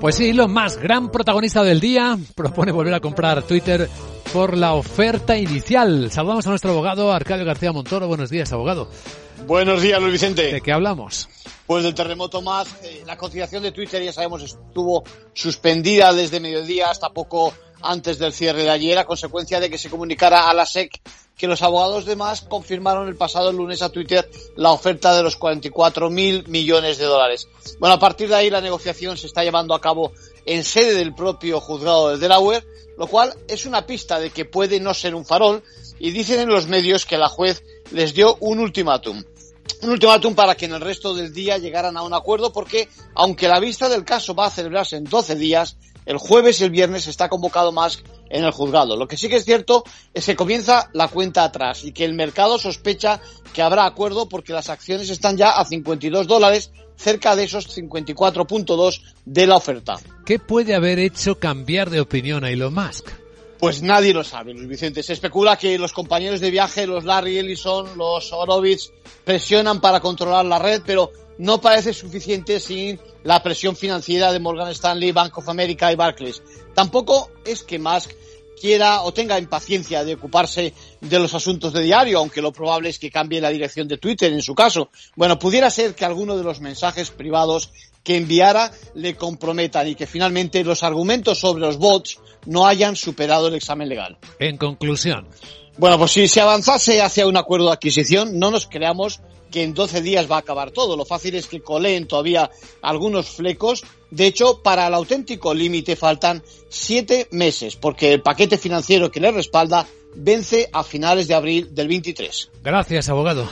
Pues sí, lo más gran protagonista del día propone volver a comprar Twitter por la oferta inicial. Saludamos a nuestro abogado Arcadio García Montoro. Buenos días, abogado. Buenos días, Luis Vicente. ¿De qué hablamos? Pues del terremoto más. Eh, la conciliación de Twitter, ya sabemos, estuvo suspendida desde mediodía hasta poco antes del cierre de ayer a consecuencia de que se comunicara a la SEC que los abogados de más confirmaron el pasado lunes a Twitter la oferta de los 44 mil millones de dólares. Bueno, a partir de ahí la negociación se está llevando a cabo en sede del propio juzgado de Delaware, lo cual es una pista de que puede no ser un farol y dicen en los medios que la juez les dio un ultimátum. Un ultimátum para que en el resto del día llegaran a un acuerdo porque, aunque la vista del caso va a celebrarse en 12 días, el jueves y el viernes está convocado Musk en el juzgado. Lo que sí que es cierto es que comienza la cuenta atrás y que el mercado sospecha que habrá acuerdo porque las acciones están ya a 52 dólares, cerca de esos 54.2 de la oferta. ¿Qué puede haber hecho cambiar de opinión a Elon Musk? Pues nadie lo sabe, Luis Vicente. Se especula que los compañeros de viaje, los Larry Ellison, los Horowitz, presionan para controlar la red, pero no parece suficiente sin la presión financiera de Morgan Stanley, Bank of America y Barclays. Tampoco es que Musk quiera o tenga impaciencia de ocuparse de los asuntos de diario, aunque lo probable es que cambie la dirección de Twitter en su caso. Bueno, pudiera ser que alguno de los mensajes privados que enviara le comprometan y que finalmente los argumentos sobre los bots no hayan superado el examen legal. En conclusión. Bueno, pues si se avanzase hacia un acuerdo de adquisición, no nos creamos que en 12 días va a acabar todo. Lo fácil es que coleen todavía algunos flecos. De hecho, para el auténtico límite faltan siete meses, porque el paquete financiero que le respalda vence a finales de abril del 23. Gracias, abogado.